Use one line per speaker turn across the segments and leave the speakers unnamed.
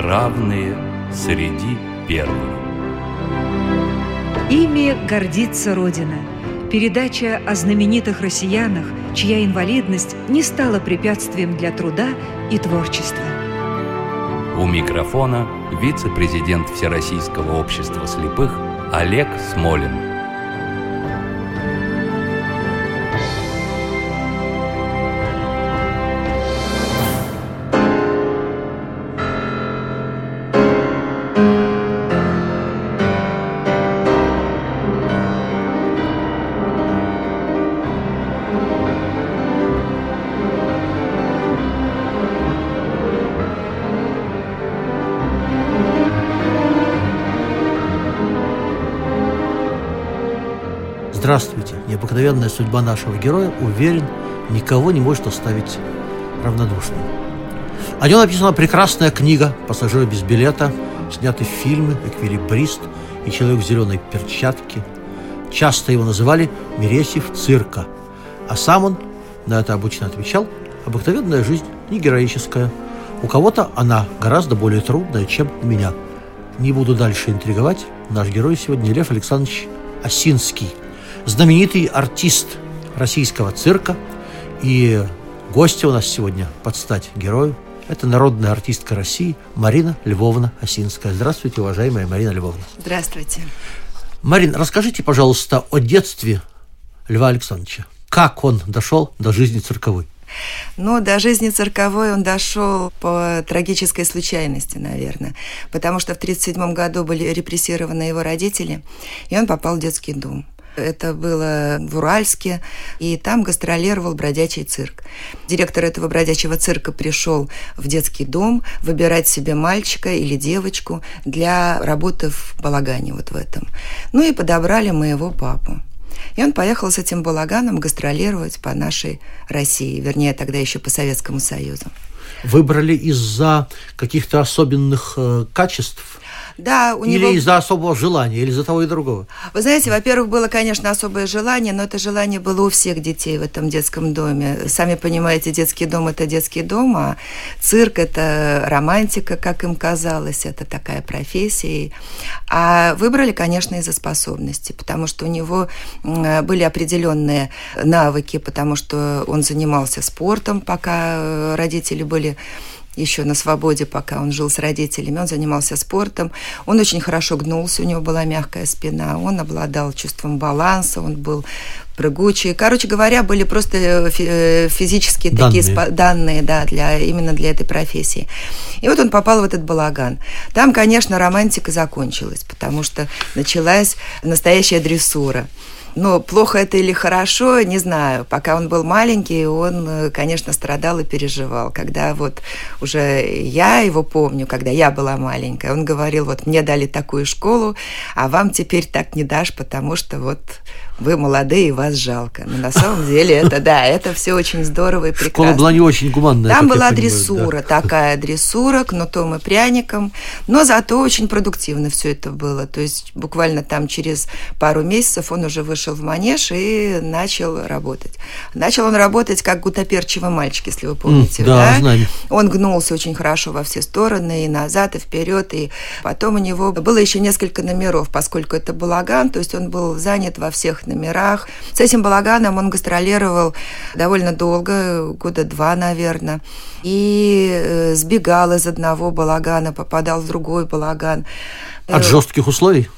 равные среди первых.
Ими гордится Родина. Передача о знаменитых россиянах, чья инвалидность не стала препятствием для труда и творчества.
У микрофона вице-президент Всероссийского общества слепых Олег Смолин.
Здравствуйте. Необыкновенная судьба нашего героя, уверен, никого не может оставить равнодушным. О нем написана прекрасная книга «Пассажиры без билета», сняты фильмы «Эквилибрист» и «Человек в зеленой перчатке». Часто его называли «Мересив цирка», а сам он на это обычно отвечал «Обыкновенная жизнь, не героическая. У кого-то она гораздо более трудная, чем у меня». Не буду дальше интриговать. Наш герой сегодня Лев Александрович Осинский – знаменитый артист российского цирка. И гостья у нас сегодня под стать герою – это народная артистка России Марина Львовна Осинская. Здравствуйте, уважаемая Марина Львовна.
Здравствуйте.
Марин, расскажите, пожалуйста, о детстве Льва Александровича. Как он дошел до жизни цирковой?
Но до жизни цирковой он дошел по трагической случайности, наверное. Потому что в 1937 году были репрессированы его родители, и он попал в детский дом. Это было в Уральске, и там гастролировал бродячий цирк. Директор этого бродячего цирка пришел в детский дом выбирать себе мальчика или девочку для работы в балагане вот в этом. Ну и подобрали моего папу. И он поехал с этим балаганом гастролировать по нашей России, вернее, тогда еще по Советскому Союзу.
Выбрали из-за каких-то особенных э, качеств?
Да,
у или него... из-за особого желания, или из-за того и другого?
Вы знаете, во-первых, было, конечно, особое желание, но это желание было у всех детей в этом детском доме. Сами понимаете, детский дом – это детский дом, а цирк – это романтика, как им казалось, это такая профессия. А выбрали, конечно, из-за способностей, потому что у него были определенные навыки, потому что он занимался спортом, пока родители были еще на свободе, пока он жил с родителями. Он занимался спортом. Он очень хорошо гнулся, у него была мягкая спина. Он обладал чувством баланса, он был прыгучий. Короче говоря, были просто э, э, физические данные. такие данные да, для, именно для этой профессии. И вот он попал в этот балаган. Там, конечно, романтика закончилась, потому что началась настоящая дрессура. Но плохо это или хорошо, не знаю. Пока он был маленький, он, э, конечно, страдал и переживал. Когда вот уже я его помню, когда я была маленькая, он говорил, вот мне дали такую школу, а вам теперь так не дашь, потому что вот вы молодые, и вас жалко. Но на самом деле это, да, это все очень здорово и прекрасно.
Школа была не очень гуманная.
Там была дрессура, да. такая дрессура, кнутом и пряником, но зато очень продуктивно все это было. То есть буквально там через пару месяцев он уже вышел в манеж и начал работать. Начал он работать как гутоперчивый мальчик, если вы помните. Mm, да, да? Знаю. Он гнулся очень хорошо во все стороны, и назад, и вперед, и потом у него было еще несколько номеров, поскольку это балаган, то есть он был занят во всех номерах. С этим балаганом он гастролировал довольно долго, года два, наверное. И э, сбегал из одного балагана, попадал в другой балаган.
От э, жестких условий?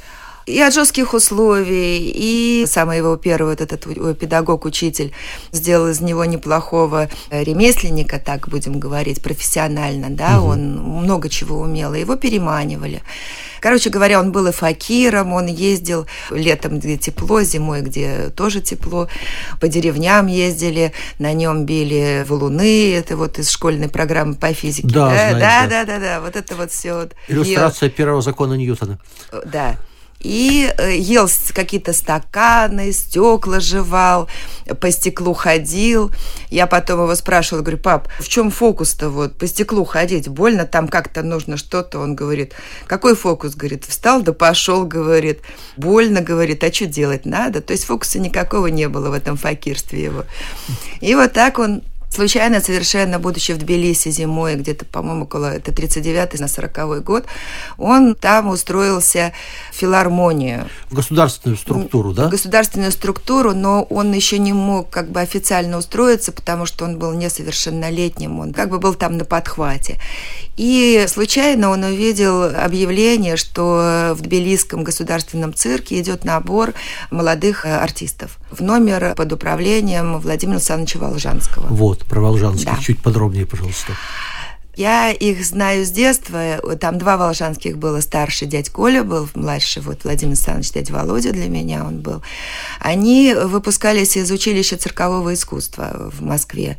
И от жестких условий, и самый его первый вот этот педагог-учитель сделал из него неплохого ремесленника, так будем говорить, профессионально, да, угу. он много чего умел, и его переманивали. Короче говоря, он был и факиром, он ездил летом, где тепло, зимой, где тоже тепло, по деревням ездили, на нем били валуны, это вот из школьной программы по физике.
Да, да,
знаю, да, да, да, да, вот это вот все.
Иллюстрация и... первого закона Ньютона.
Да, и э, ел какие-то стаканы, стекла жевал, по стеклу ходил. Я потом его спрашивала, говорю, пап, в чем фокус-то вот по стеклу ходить? Больно там как-то нужно что-то? Он говорит, какой фокус? Говорит, встал да пошел, говорит. Больно, говорит, а что делать надо? То есть фокуса никакого не было в этом факирстве его. И вот так он Случайно совершенно, будучи в Тбилиси зимой, где-то, по-моему, около это 39 на 40 год, он там устроился в филармонию.
В государственную структуру, да?
В государственную структуру, но он еще не мог как бы официально устроиться, потому что он был несовершеннолетним, он как бы был там на подхвате. И случайно он увидел объявление, что в Тбилисском государственном цирке идет набор молодых артистов в номер под управлением Владимира Александровича Волжанского.
Вот, про Волжанских да. чуть подробнее, пожалуйста.
Я их знаю с детства. Там два волжанских было. Старший дядь Коля был, младший вот Владимир Александрович, дядь Володя для меня он был. Они выпускались из училища циркового искусства в Москве.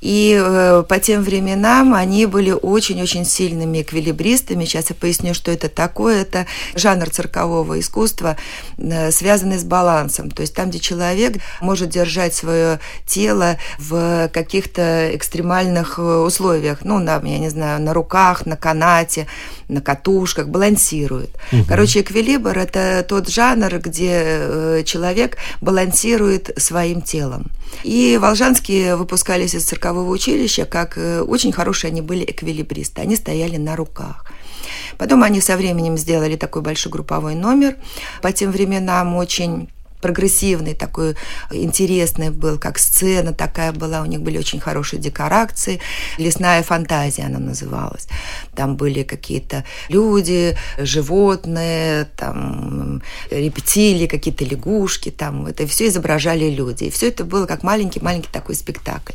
И э, по тем временам они были очень-очень сильными эквилибристами. Сейчас я поясню, что это такое. Это жанр циркового искусства, э, связанный с балансом. То есть там, где человек может держать свое тело в каких-то экстремальных э, условиях. Ну, на, я не знаю, на руках, на канате, на катушках, балансирует. Угу. Короче, эквилибр – это тот жанр, где человек балансирует своим телом. И волжанские выпускались из циркового училища, как э, очень хорошие они были эквилибристы. Они стояли на руках. Потом они со временем сделали такой большой групповой номер. По тем временам очень прогрессивный, такой интересный был, как сцена такая была, у них были очень хорошие декорации. «Лесная фантазия» она называлась. Там были какие-то люди, животные, там рептилии, какие-то лягушки, там это все изображали люди. И все это было как маленький-маленький такой спектакль.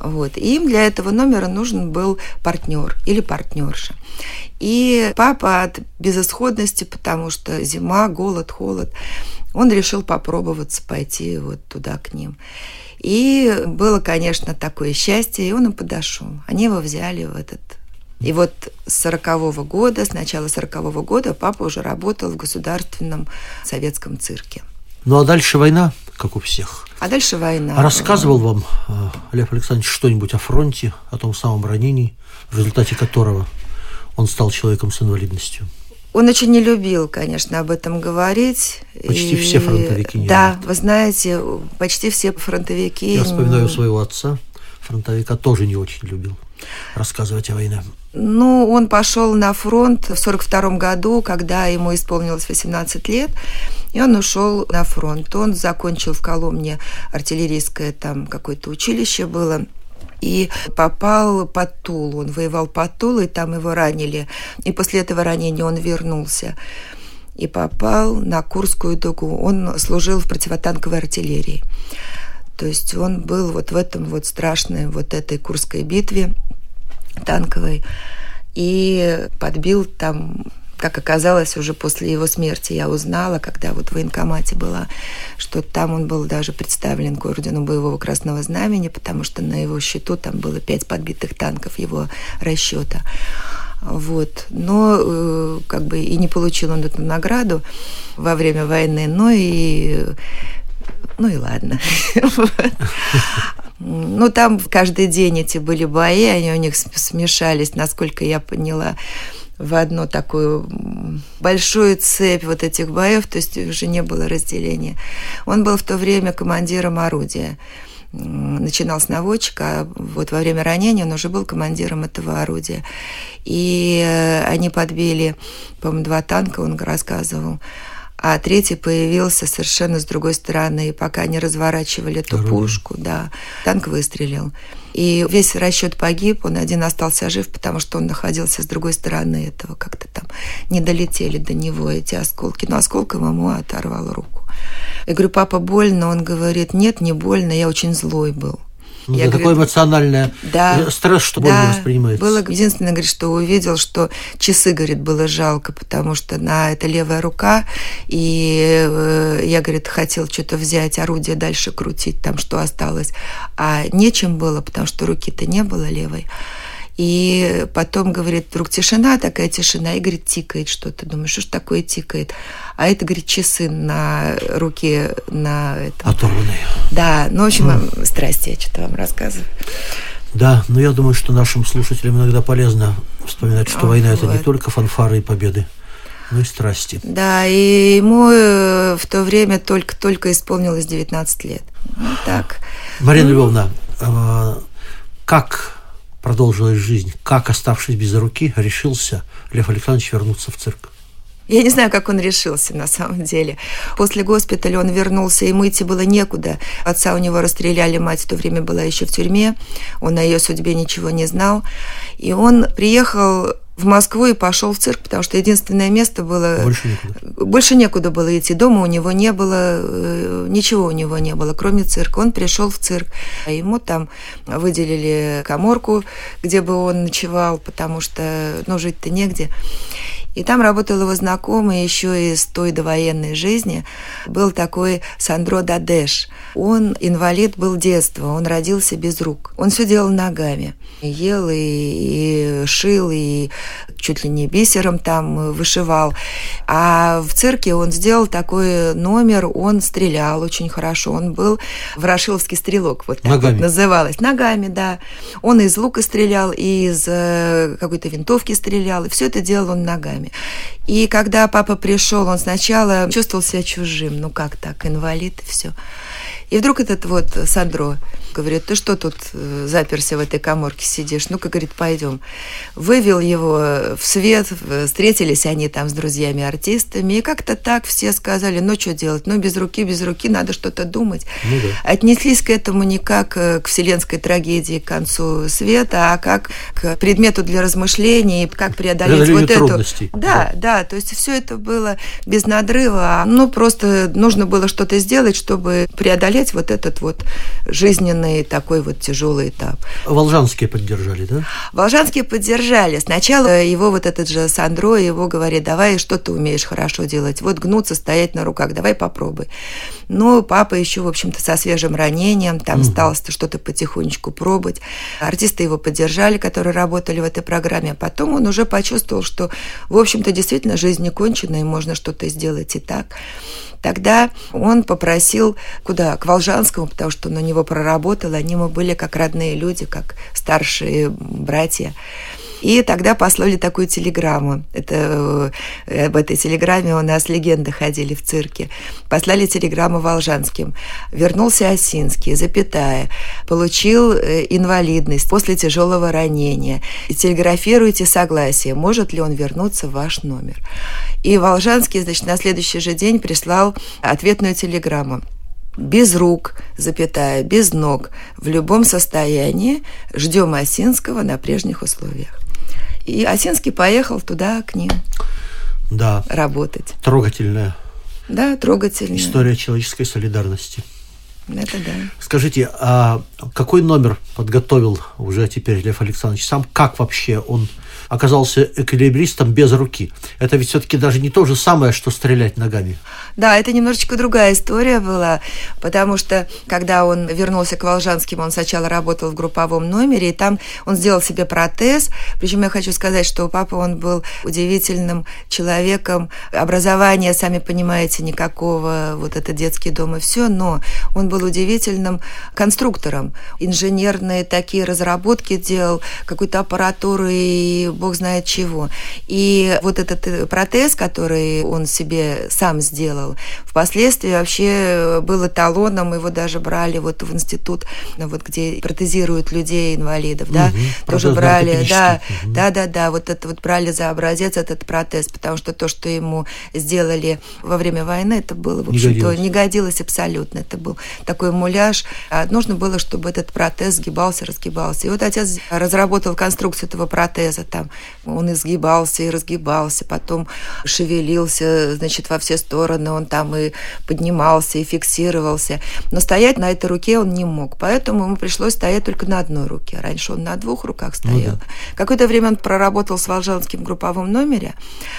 Вот. И им для этого номера нужен был партнер или партнерша. И папа от безысходности, потому что зима, голод, холод, он решил попробоваться пойти вот туда к ним. И было, конечно, такое счастье, и он им подошел. Они его взяли в этот... И вот с сорокового года, с начала сорокового года папа уже работал в государственном советском цирке.
Ну а дальше война, как у всех.
А дальше война.
А рассказывал вам э, Лев Александрович что-нибудь о фронте, о том самом ранении, в результате которого он стал человеком с инвалидностью?
Он очень не любил, конечно, об этом говорить.
Почти и... все фронтовики не
Да, любят. вы знаете, почти все фронтовики.
Я вспоминаю своего отца, фронтовика тоже не очень любил рассказывать о войне.
Ну, он пошел на фронт в 1942 году, когда ему исполнилось 18 лет, и он ушел на фронт. Он закончил в Коломне артиллерийское там какое-то училище было – и попал под Тулу. Он воевал под Тулой, там его ранили. И после этого ранения он вернулся и попал на Курскую дугу. Он служил в противотанковой артиллерии. То есть он был вот в этом вот страшной вот этой Курской битве танковой и подбил там как оказалось, уже после его смерти я узнала, когда вот в военкомате была, что там он был даже представлен к ордену боевого красного знамени, потому что на его счету там было пять подбитых танков его расчета. Вот. Но э, как бы и не получил он эту награду во время войны, но и ну и ладно. Ну, там каждый день эти были бои, они у них смешались, насколько я поняла в одну такую большую цепь вот этих боев, то есть уже не было разделения. Он был в то время командиром орудия. Начинал с наводчика, а вот во время ранения он уже был командиром этого орудия. И э, они подбили, по-моему, два танка, он рассказывал а третий появился совершенно с другой стороны. И пока они разворачивали эту пушку, да, танк выстрелил. И весь расчет погиб, он один остался жив, потому что он находился с другой стороны этого, как-то там не долетели до него эти осколки. Но осколком ему оторвал руку. Я говорю, папа, больно? Он говорит, нет, не больно, я очень злой был.
Ну, я, такое говорю, эмоциональное да, э, стресс, что да, больно воспринимается.
Было единственное, говорит, что увидел, что часы, говорит, было жалко, потому что на это левая рука, и э, я, говорит, хотел что-то взять, орудие дальше крутить, там что осталось, а нечем было, потому что руки-то не было левой. И потом, говорит, вдруг тишина, такая тишина, и, говорит, тикает что-то. Думаю, что ж такое тикает? А это, говорит, часы на руке, на этом.
Оторванные.
Да, ну, в общем, mm. страсти я что-то вам рассказываю.
Да, но я думаю, что нашим слушателям иногда полезно вспоминать, что а, война вот. это не только фанфары и победы, но и страсти.
Да, и ему э, в то время только-только исполнилось 19 лет. Ну, так.
Марина ну, Львовна, а, Как продолжилась жизнь? Как, оставшись без руки, решился Лев Александрович вернуться в цирк?
Я не знаю, как он решился на самом деле. После госпиталя он вернулся, ему идти было некуда. Отца у него расстреляли, мать в то время была еще в тюрьме. Он о ее судьбе ничего не знал. И он приехал в Москву и пошел в цирк, потому что единственное место было...
Больше некуда.
Больше некуда было идти. Дома у него не было, э, ничего у него не было, кроме цирка. Он пришел в цирк, а ему там выделили коморку, где бы он ночевал, потому что, ну, жить-то негде. И там работал его знакомый еще из той довоенной жизни. Был такой Сандро Дадеш. Он инвалид был детства, он родился без рук. Он все делал ногами. Ел и, и шил, и чуть ли не бисером там вышивал. А в цирке он сделал такой номер, он стрелял очень хорошо. Он был ворошиловский стрелок, вот так
Ногами.
вот называлось. Ногами, да. Он из лука стрелял, и из э, какой-то винтовки стрелял, и все это делал он ногами. И когда папа пришел, он сначала чувствовал себя чужим. Ну как так, инвалид и все. И вдруг этот вот Сандро говорит, ты что тут э, заперся в этой коморке сидишь? Ну-ка, говорит, пойдем. Вывел его в свет, встретились они там с друзьями-артистами, и как-то так все сказали, ну что делать, ну без руки, без руки, надо что-то думать.
Ну да.
Отнеслись к этому не как э, к вселенской трагедии, к концу света, а как к предмету для размышлений, как преодолеть вот эту...
трудностей.
Да, да, то есть все это было без надрыва, ну просто нужно было что-то сделать, чтобы преодолеть вот этот вот жизненный такой вот тяжелый этап.
Волжанские поддержали, да?
Волжанские поддержали. Сначала его вот этот же Сандро, его говорит, давай, что ты умеешь хорошо делать? Вот гнуться, стоять на руках, давай попробуй. Но папа еще, в общем-то, со свежим ранением, там стал что-то потихонечку пробовать. Артисты его поддержали, которые работали в этой программе. Потом он уже почувствовал, что, в общем-то, действительно жизнь не кончена, и можно что-то сделать и так. Тогда он попросил куда? К Волжанскому, потому что у него проработал, они ему были как родные люди, как старшие братья. И тогда послали такую телеграмму. Это, э, об этой телеграмме у нас легенды ходили в цирке. Послали телеграмму Волжанским. Вернулся Осинский, запятая. Получил э, инвалидность после тяжелого ранения. И телеграфируйте согласие, может ли он вернуться в ваш номер. И Волжанский, значит, на следующий же день прислал ответную телеграмму без рук, запятая, без ног, в любом состоянии, ждем Осинского на прежних условиях. И Осинский поехал туда к ним
Да.
работать.
Трогательная
Да, трогательно.
история человеческой солидарности.
Это да.
Скажите, а какой номер подготовил уже теперь Лев Александрович сам? Как вообще он оказался эквилибристом без руки? Это ведь все-таки даже не то же самое, что стрелять ногами.
Да, это немножечко другая история была, потому что, когда он вернулся к Волжанским, он сначала работал в групповом номере, и там он сделал себе протез. Причем я хочу сказать, что у папы он был удивительным человеком. Образования, сами понимаете, никакого, вот это детский дом и все, но он был удивительным конструктором. Инженерные такие разработки делал, какую-то аппаратуру и бог знает чего. И вот этот э, протез, который он себе сам сделал, впоследствии вообще был эталоном, его даже брали вот в институт, ну, вот где протезируют людей, инвалидов, да, тоже брали, да.
Мгм.
да, да, да, вот это вот брали за образец этот протез, потому что то, что ему сделали во время войны, это было, в
Не
общем-то,
годилось.
не годилось абсолютно. Это был такой муляж. А нужно было, чтобы этот протез сгибался, разгибался. И вот отец разработал конструкцию этого протеза. Там он изгибался и разгибался, потом шевелился, значит, во все стороны. Он там и поднимался, и фиксировался. Но стоять на этой руке он не мог. Поэтому ему пришлось стоять только на одной руке. Раньше он на двух руках стоял.
да.
Какое-то время он проработал с Волжанским в групповом номере,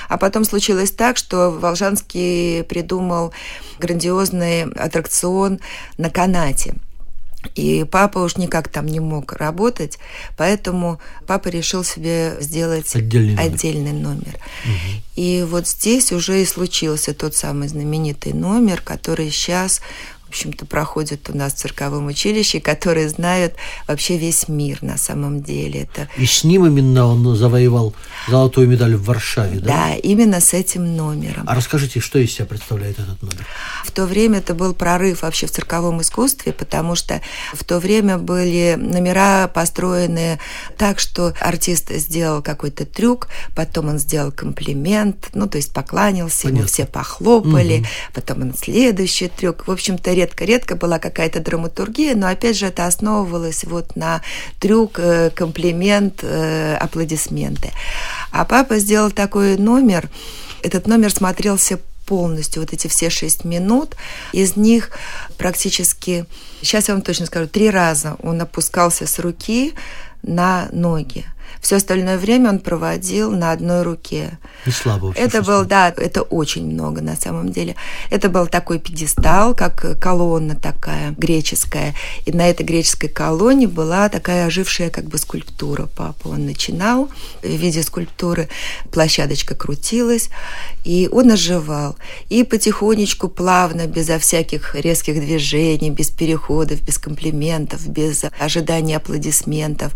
а потом случилось так, что Волжанский придумал грандиозный аттракцион на канате. И папа уж никак там не мог работать, поэтому папа решил себе сделать
Отдельный номер.
отдельный номер. И вот здесь уже и случился тот самый знаменитый номер, который сейчас общем-то, проходят у нас в цирковом училище, которые знают вообще весь мир на самом деле.
Это... И с ним именно он завоевал золотую медаль в Варшаве, да?
Да, именно с этим номером.
А расскажите, что из себя представляет этот номер?
В то время это был прорыв вообще в цирковом искусстве, потому что в то время были номера построены так, что артист сделал какой-то трюк, потом он сделал комплимент, ну, то есть покланялся, Понятно. ему все похлопали, угу. потом он следующий трюк. В общем-то, редко-редко была какая-то драматургия, но опять же это основывалось вот на трюк, э, комплимент, э, аплодисменты. А папа сделал такой номер, этот номер смотрелся полностью, вот эти все шесть минут. Из них практически, сейчас я вам точно скажу, три раза он опускался с руки на ноги. Все остальное время он проводил на одной руке.
И слабо вообще
Это был, да, это очень много на самом деле. Это был такой пьедестал, как колонна такая греческая. И на этой греческой колонне была такая ожившая как бы скульптура папа. Он начинал в виде скульптуры, площадочка крутилась, и он оживал. И потихонечку, плавно, безо всяких резких движений, без переходов, без комплиментов, без ожидания аплодисментов,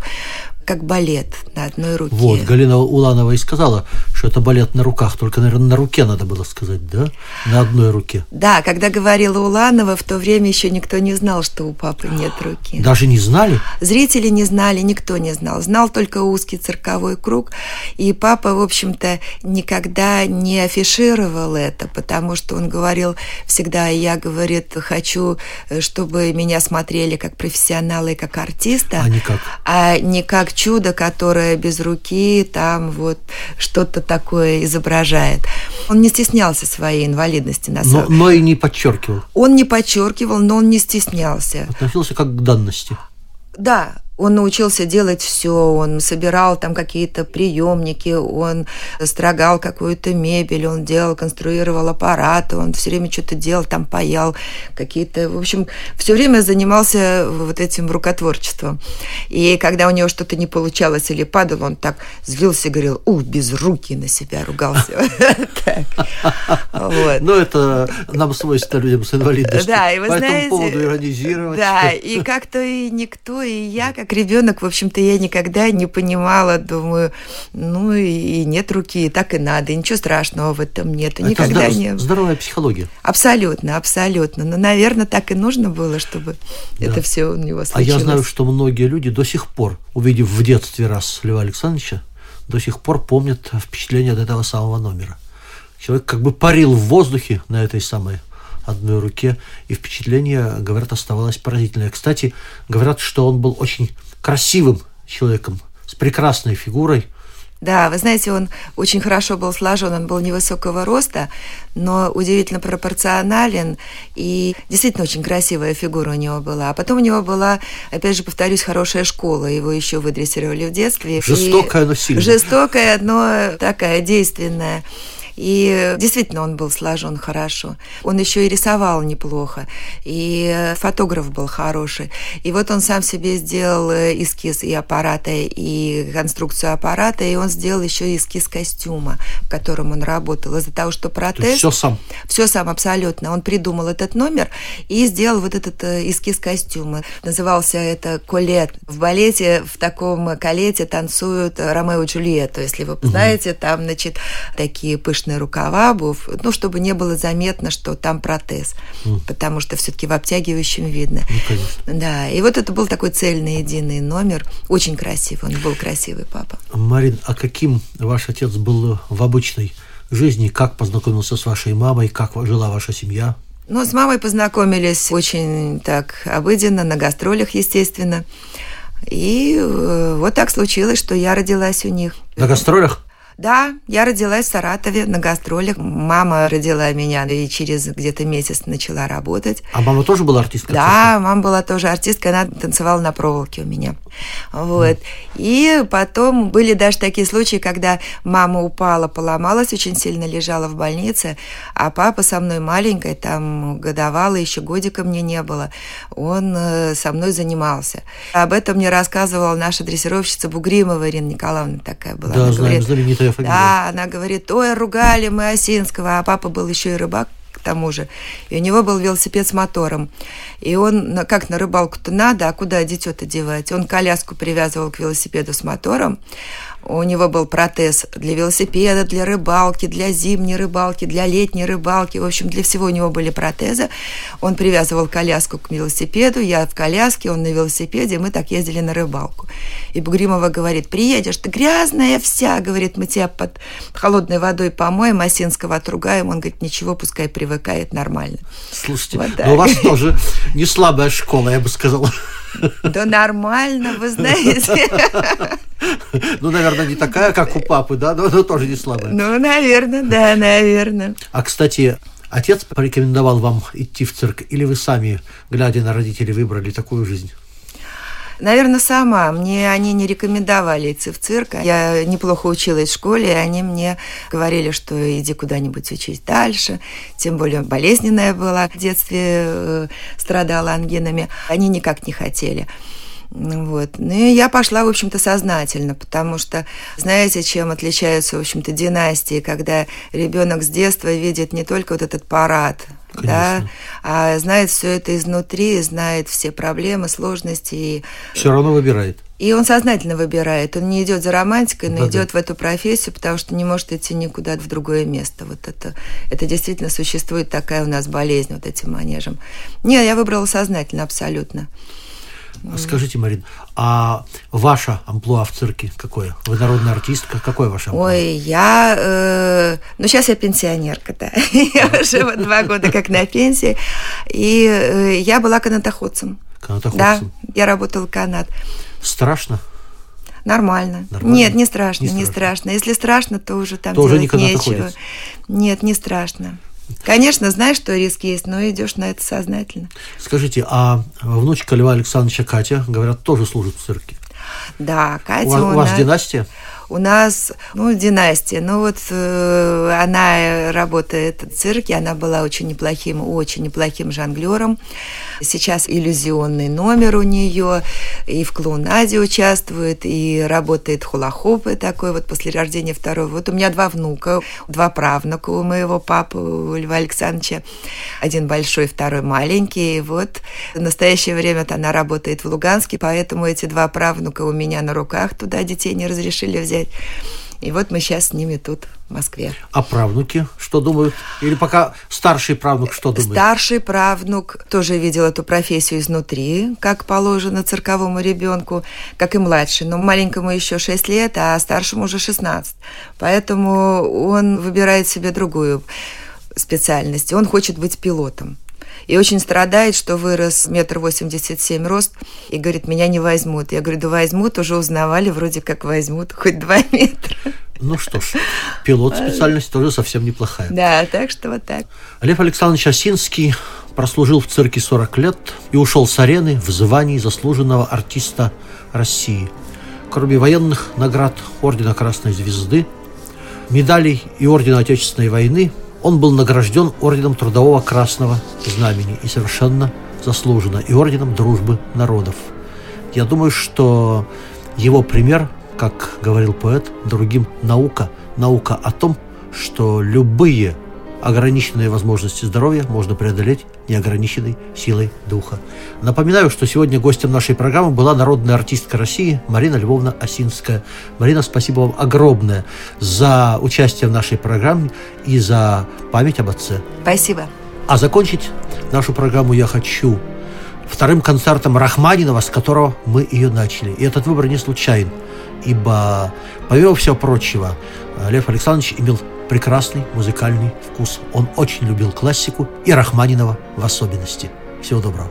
как балет на одной руке.
Вот, Галина Уланова и сказала, что это балет на руках, только, наверное, на руке надо было сказать, да? На одной руке.
Да, когда говорила Уланова, в то время еще никто не знал, что у папы нет руки.
Даже не знали?
Зрители не знали, никто не знал. Знал только узкий цирковой круг. И папа, в общем-то, никогда не афишировал это, потому что он говорил всегда, я, говорит, хочу, чтобы меня смотрели как профессионала и как артиста.
А не как?
А не как чудо, которое без руки там вот что-то такое изображает. Он не стеснялся своей инвалидности на самом
но, но и не подчеркивал.
Он не подчеркивал, но он не стеснялся.
Относился как к данности.
Да, он научился делать все, он собирал там какие-то приемники, он строгал какую-то мебель, он делал, конструировал аппараты, он все время что-то делал, там паял какие-то, в общем, все время занимался вот этим рукотворчеством. И когда у него что-то не получалось или падал, он так злился и говорил, у, без руки на себя ругался.
Ну, это нам свойственно людям с инвалидностью.
Да, и вы знаете...
По этому поводу иронизировать.
Да, и как-то и никто, и я, как как ребенок, в общем-то, я никогда не понимала, думаю, ну и нет руки, и так и надо, и ничего страшного в этом нет.
Это никогда здоров, не Здоровая психология.
Абсолютно, абсолютно. Но, наверное, так и нужно было, чтобы да. это все у него случилось. А
я знаю, что многие люди до сих пор, увидев в детстве раз Льва Александровича, до сих пор помнят впечатление от этого самого номера. Человек как бы парил в воздухе на этой самой одной руке, и впечатление, говорят, оставалось поразительное. Кстати, говорят, что он был очень красивым человеком, с прекрасной фигурой,
да, вы знаете, он очень хорошо был сложен, он был невысокого роста, но удивительно пропорционален, и действительно очень красивая фигура у него была. А потом у него была, опять же, повторюсь, хорошая школа, его еще выдрессировали в детстве.
Жестокая, но сильная.
Жестокая, но такая действенная. И действительно он был сложен хорошо. Он еще и рисовал неплохо, и фотограф был хороший. И вот он сам себе сделал эскиз и аппарата, и конструкцию аппарата, и он сделал еще эскиз костюма, в котором он работал. Из-за того, что протез...
все сам?
Все сам, абсолютно. Он придумал этот номер и сделал вот этот э, эскиз костюма. Назывался это «Колет». В балете в таком колете танцуют Ромео и Джульетту, если вы знаете. Угу. Там, значит, такие пышные пышные рукава, обувь, ну, чтобы не было заметно, что там протез, mm. потому что все-таки в обтягивающем видно.
Ну, конечно.
Да, и вот это был такой цельный единый номер, очень красивый, он был красивый папа.
Марин, а каким ваш отец был в обычной жизни, как познакомился с вашей мамой, как жила ваша семья?
Ну, с мамой познакомились очень так обыденно, на гастролях, естественно. И э, вот так случилось, что я родилась у них.
На гастролях?
Да, я родилась в Саратове на гастролях. Мама родила меня и через где-то месяц начала работать.
А мама тоже была артисткой?
Да, мама была тоже артисткой, она танцевала на проволоке у меня. Вот. Mm. И потом были даже такие случаи, когда мама упала, поломалась, очень сильно лежала в больнице, а папа со мной маленькой, там годовалый, еще годика мне не было, он э, со мной занимался. Об этом мне рассказывала наша дрессировщица Бугримова Ирина Николаевна такая была.
Да, она знаем, говорит, знаменитая
фамилия. Да, она говорит, ой, ругали мы Осинского, а папа был еще и рыбак к тому же. И у него был велосипед с мотором. И он, как на рыбалку-то надо, а куда дитё-то девать? Он коляску привязывал к велосипеду с мотором, у него был протез для велосипеда, для рыбалки, для зимней рыбалки, для летней рыбалки. В общем, для всего у него были протезы. Он привязывал коляску к велосипеду, я в коляске, он на велосипеде, мы так ездили на рыбалку. И Бугримова говорит, приедешь, ты грязная вся, говорит, мы тебя под холодной водой помоем, Осинского отругаем. Он говорит, ничего, пускай привыкает нормально.
Слушайте, вот но у вас тоже не слабая школа, я бы сказала.
Да нормально, вы знаете.
Ну, наверное, не такая, как у папы, да, но, но тоже не слабая.
Ну, наверное, да, наверное.
А, кстати, отец порекомендовал вам идти в цирк, или вы сами, глядя на родителей, выбрали такую жизнь?
Наверное, сама. Мне они не рекомендовали идти в цирк. Я неплохо училась в школе, и они мне говорили, что иди куда-нибудь учись дальше. Тем более болезненная была в детстве, э, страдала ангинами. Они никак не хотели. Вот. Ну и я пошла, в общем-то, сознательно, потому что, знаете, чем отличаются, в общем-то, династии, когда ребенок с детства видит не только вот этот парад, Конечно. да, а знает все это изнутри, знает все проблемы, сложности. И...
Все равно выбирает.
И он сознательно выбирает. Он не идет за романтикой, но да, идет в эту профессию, потому что не может идти никуда в другое место. Вот это, это действительно существует такая у нас болезнь вот этим манежем. Нет, я выбрала сознательно, абсолютно.
Скажите, Марин, а ваша амплуа в цирке какое? Вы народная артистка, какое ваше амплуа?
Ой, я... Э, ну, сейчас я пенсионерка, да. я уже вот два года как на пенсии. И э, я была канатоходцем.
Канатоходцем?
Да, я работала канат.
Страшно?
Нормально. Нормально. Нет, не страшно, не страшно, не страшно. Если страшно, то уже там то делать уже не нечего. Нет, не страшно. Конечно, знаешь, что риск есть, но идешь на это сознательно.
Скажите, а внучка Льва Александровича Катя, говорят, тоже служит в цирке?
Да, Катя
у, у, у вас нас... династия?
у нас, ну, династия. Ну, вот э, она работает в цирке, она была очень неплохим, очень неплохим жонглером. Сейчас иллюзионный номер у нее, и в клоунаде участвует, и работает хулахопы такой вот после рождения второго. Вот у меня два внука, два правнука у моего папы, у Льва Александровича. Один большой, второй маленький. И вот в настоящее время она работает в Луганске, поэтому эти два правнука у меня на руках, туда детей не разрешили взять. И вот мы сейчас с ними тут, в Москве.
А правнуки что думают? Или пока старший правнук что думает?
Старший правнук тоже видел эту профессию изнутри, как положено цирковому ребенку, как и младший. Но маленькому еще 6 лет, а старшему уже 16. Поэтому он выбирает себе другую специальность. Он хочет быть пилотом и очень страдает, что вырос метр восемьдесят семь рост, и говорит, меня не возьмут. Я говорю, да возьмут, уже узнавали, вроде как возьмут, хоть два метра.
Ну что ж, пилот специальность тоже совсем неплохая.
Да, так что вот так.
Лев Александрович Осинский прослужил в цирке 40 лет и ушел с арены в звании заслуженного артиста России. Кроме военных наград Ордена Красной Звезды, медалей и Ордена Отечественной войны – он был награжден Орденом Трудового Красного Знамени и совершенно заслуженно, и Орденом Дружбы Народов. Я думаю, что его пример, как говорил поэт, другим наука, наука о том, что любые ограниченные возможности здоровья можно преодолеть неограниченной силой духа. Напоминаю, что сегодня гостем нашей программы была народная артистка России Марина Львовна Осинская. Марина, спасибо вам огромное за участие в нашей программе и за память об отце.
Спасибо.
А закончить нашу программу я хочу вторым концертом Рахманинова, с которого мы ее начали. И этот выбор не случайен, ибо, помимо всего прочего, Лев Александрович имел прекрасный музыкальный вкус. Он очень любил классику и Рахманинова в особенности. Всего доброго.